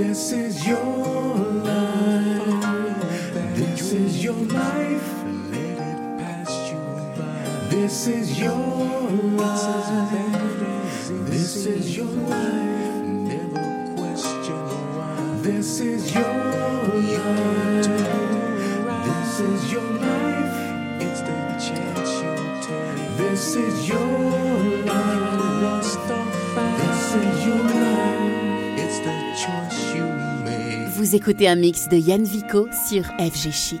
This is your life. This is your life. Let it pass you by. This is your life. This is your life. Never question why. This is your life. This is your life. It's the chance you take. This is your life. This is your life. Vous écoutez un mix de Yann Vico sur FG Chic.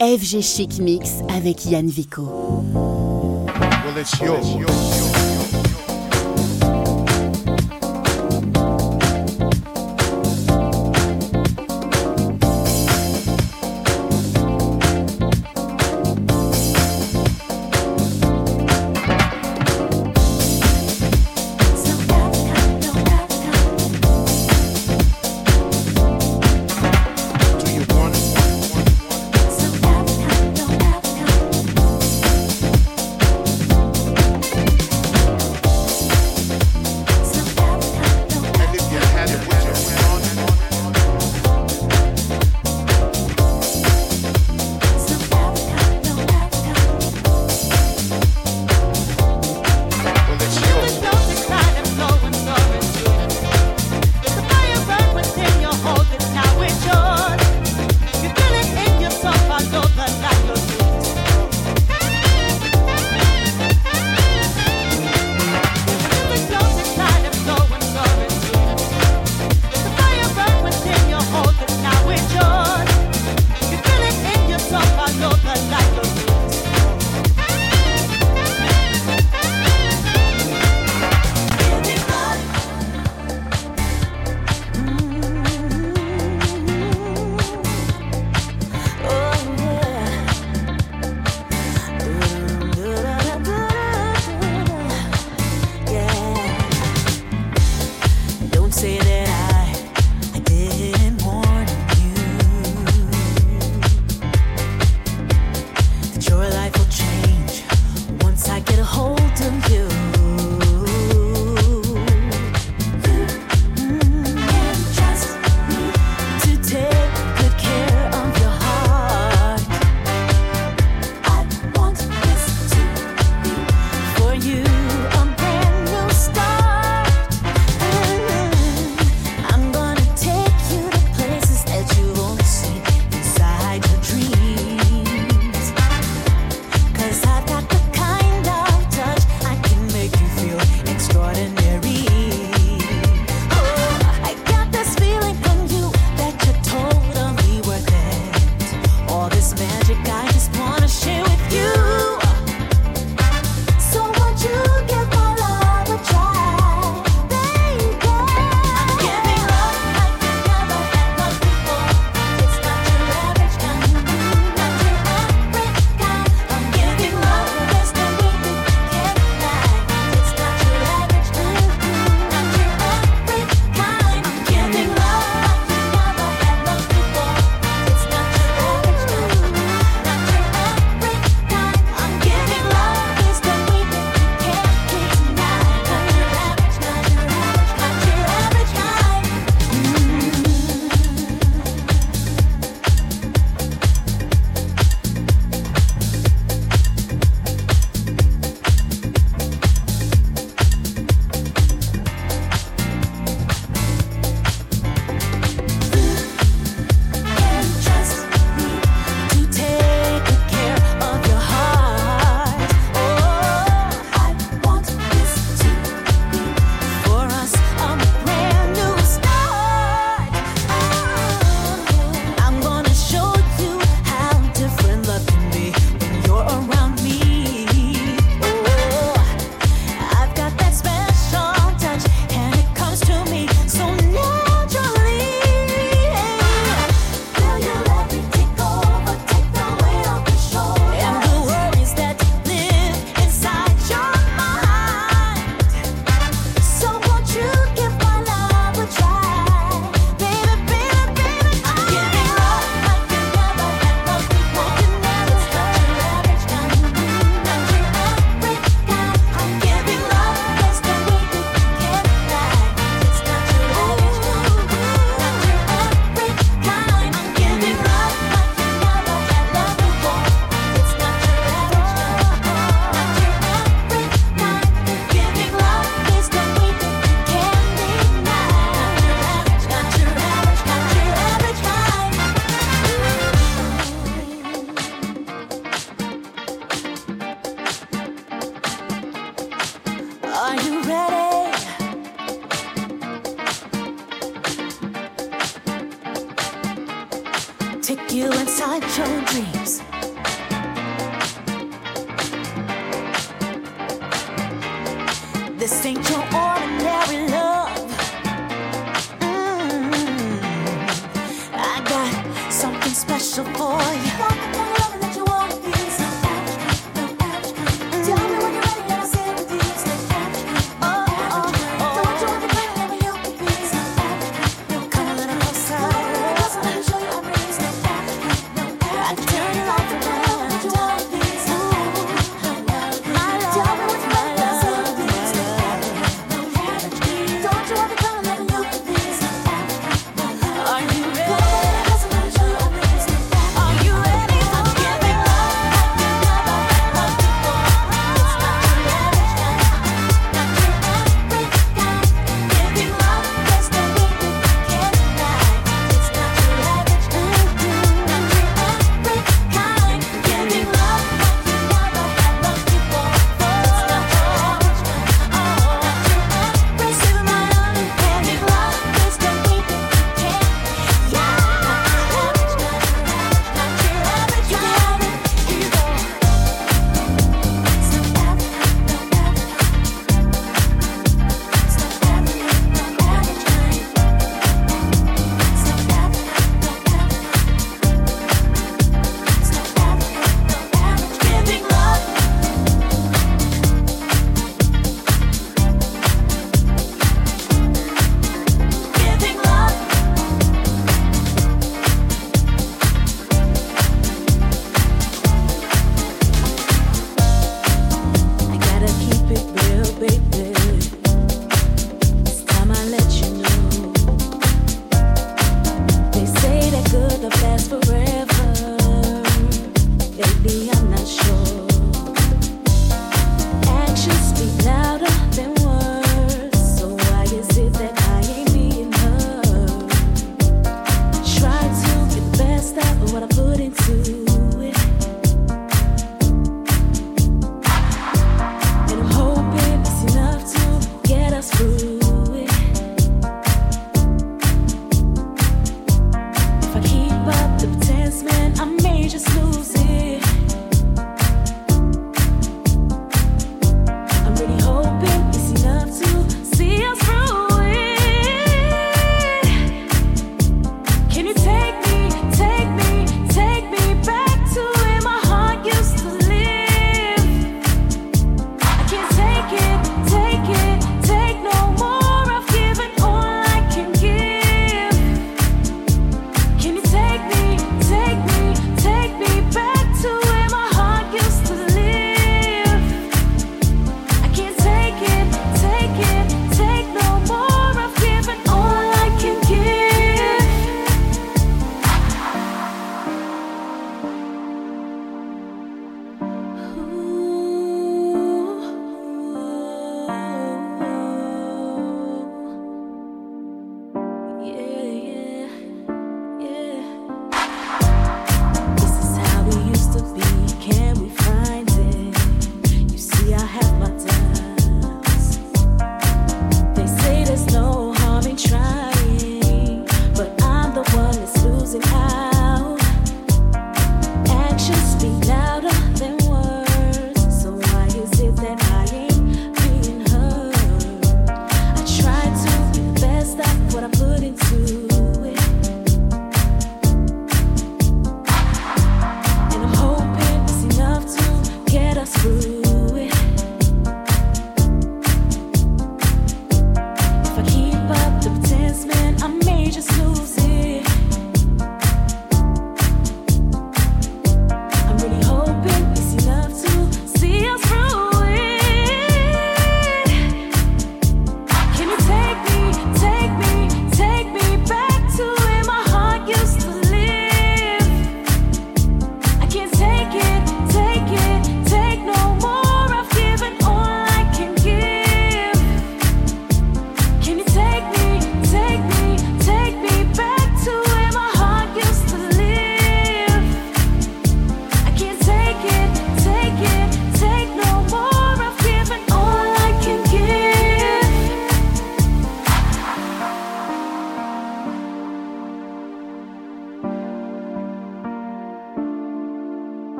FG Chic Mix avec Yann Vico.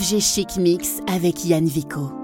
FG Chic Mix avec Yann Vico.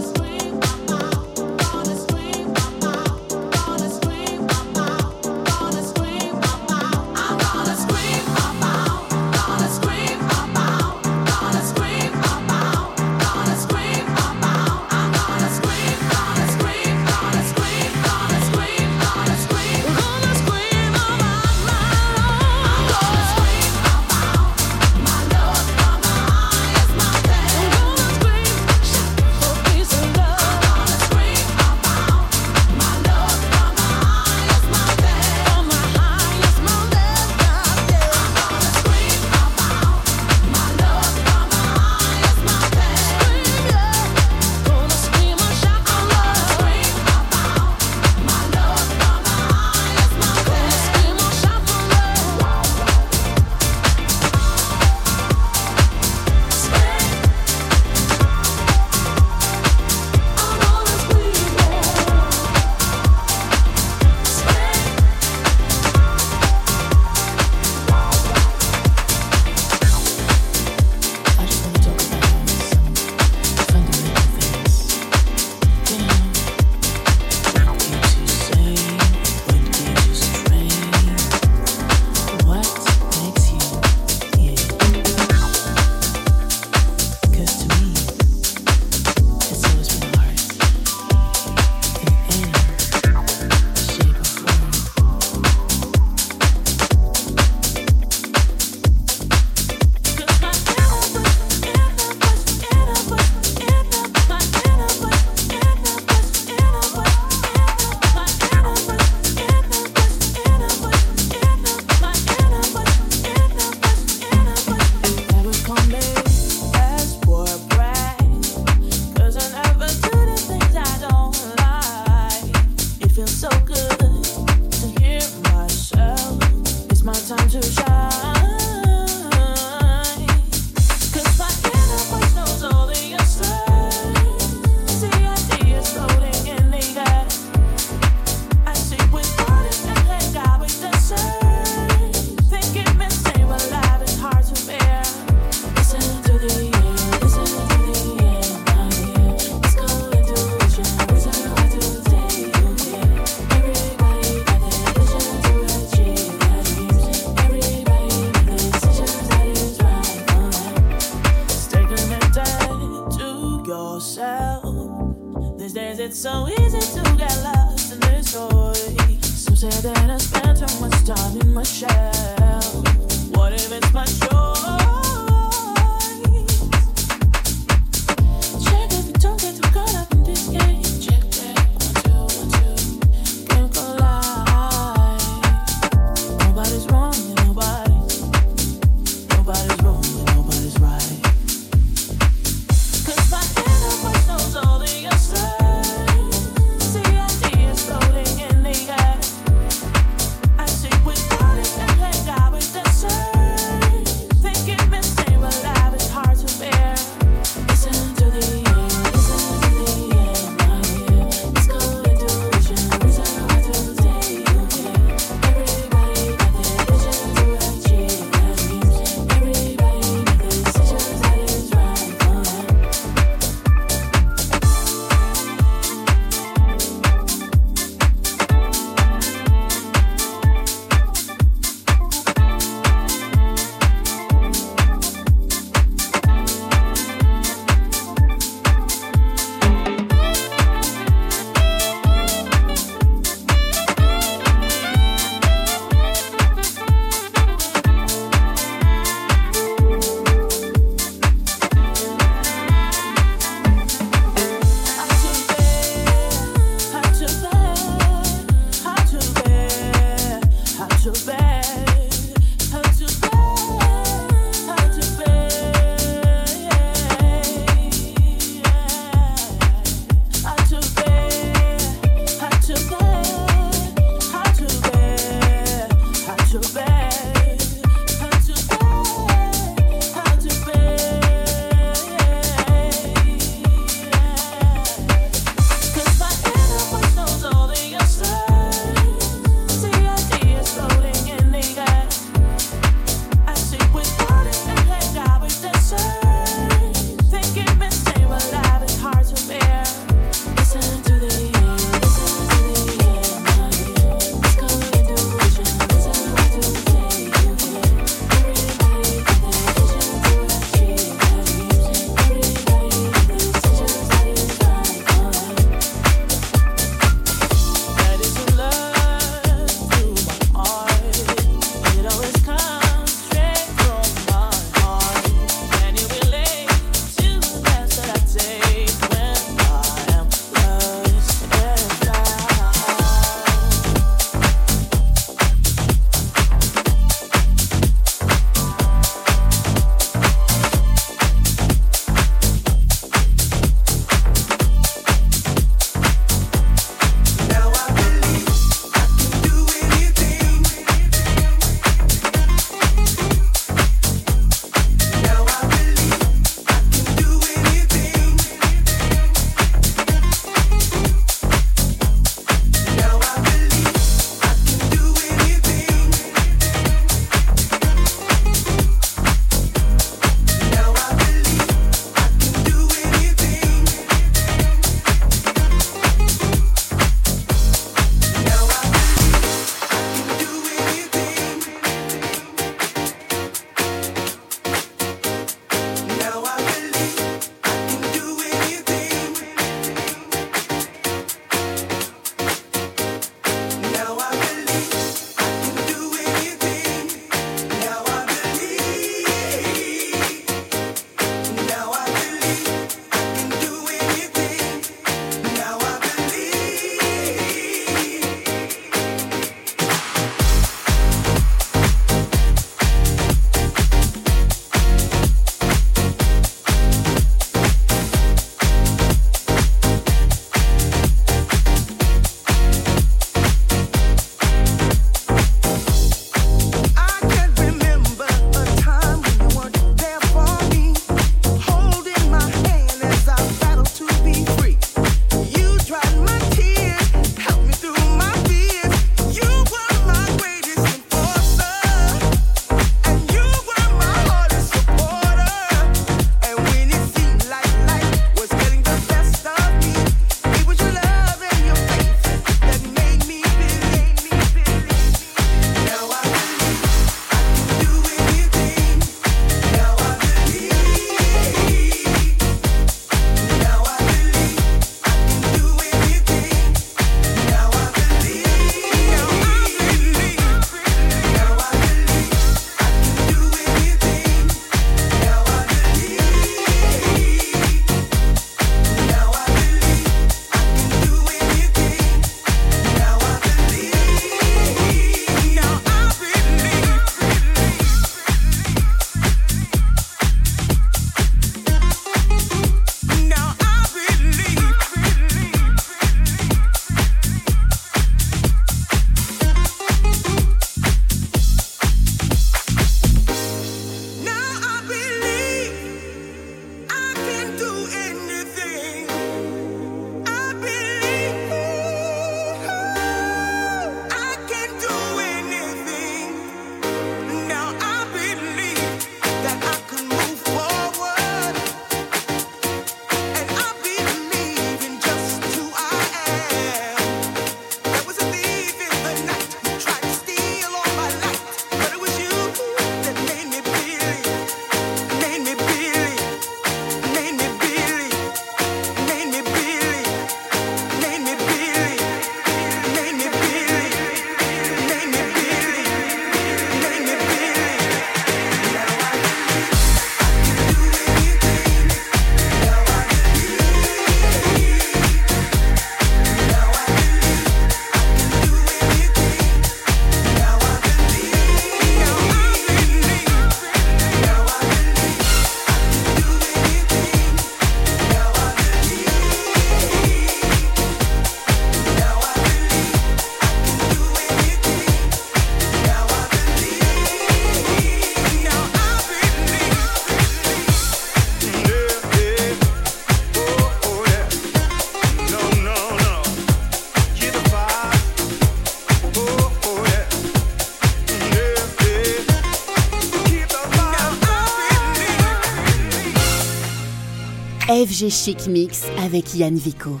FG Chic Mix avec Yann Vico.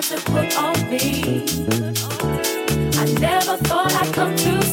tried to put on me. I never thought I'd come to